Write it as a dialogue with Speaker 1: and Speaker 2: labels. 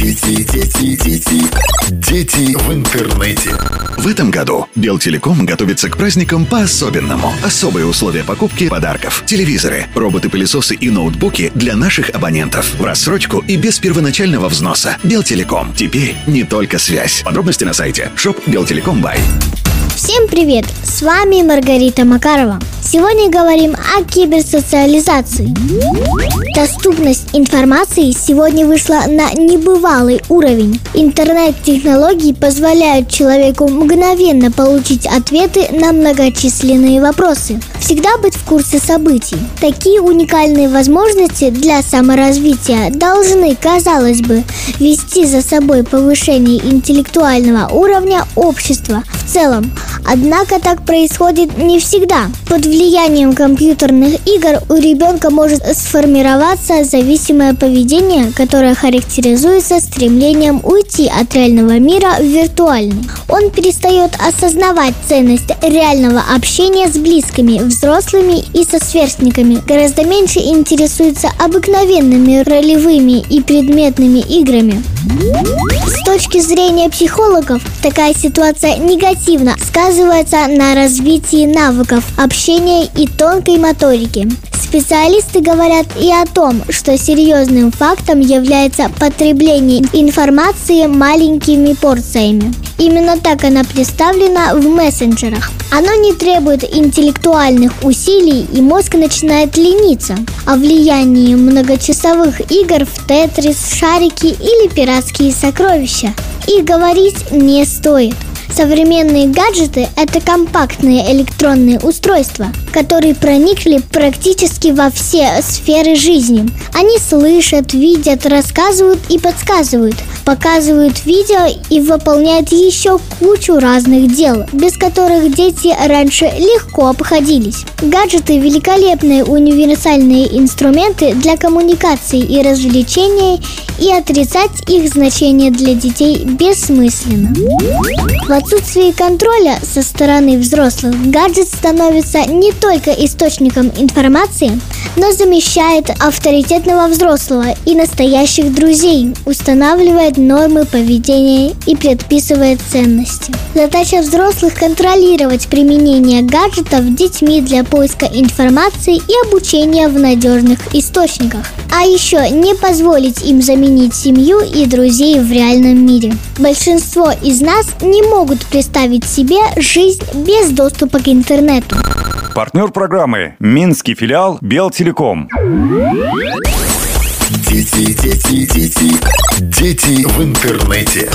Speaker 1: Дети, дети, дети, дети в интернете. В этом году Белтелеком готовится к праздникам по-особенному. Особые условия покупки подарков, телевизоры, роботы-пылесосы и ноутбуки для наших абонентов. В рассрочку и без первоначального взноса. Белтелеком. Теперь не только связь. Подробности на сайте shop Белтелеком Бай.
Speaker 2: Всем привет! С вами Маргарита Макарова. Сегодня говорим о киберсоциализации. Доступность информации сегодня вышла на небывалый уровень. Интернет-технологии позволяют человеку мгновенно получить ответы на многочисленные вопросы, всегда быть в курсе событий. Такие уникальные возможности для саморазвития должны, казалось бы, вести за собой повышение интеллектуального уровня общества в целом. Однако так происходит не всегда. Под влиянием компьютерных игр у ребенка может сформироваться зависимое поведение, которое характеризуется стремлением уйти от реального мира в виртуальный. Он перестает осознавать ценность реального общения с близкими, взрослыми и со сверстниками. Гораздо меньше интересуется обыкновенными ролевыми и предметными играми. С точки зрения психологов, такая ситуация негативно сказывается на развитии навыков общения и тонкой моторики. Специалисты говорят и о том, что серьезным фактом является потребление информации маленькими порциями. Именно так она представлена в мессенджерах. Оно не требует интеллектуальных усилий, и мозг начинает лениться. О влиянии многочасовых игр в тетрис, шарики или пиратские сокровища. И говорить не стоит. Современные гаджеты – это компактные электронные устройства, которые проникли практически во все сферы жизни. Они слышат, видят, рассказывают и подсказывают, показывают видео и выполняют еще кучу разных дел, без которых дети раньше легко обходились. Гаджеты – великолепные универсальные инструменты для коммуникации и развлечения, и отрицать их значение для детей бессмысленно. В отсутствии контроля со стороны взрослых гаджет становится не только источником информации, но замещает авторитетного взрослого и настоящих друзей, устанавливает нормы поведения и предписывает ценности. Задача взрослых – контролировать применение гаджетов детьми для поиска информации и обучения в надежных источниках. А еще не позволить им заменить семью и друзей в реальном мире. Большинство из нас не могут представить себе жизнь без доступа к интернету.
Speaker 3: Партнер программы Минский филиал Белтелеком.
Speaker 1: Дети, дети, дети, дети в интернете.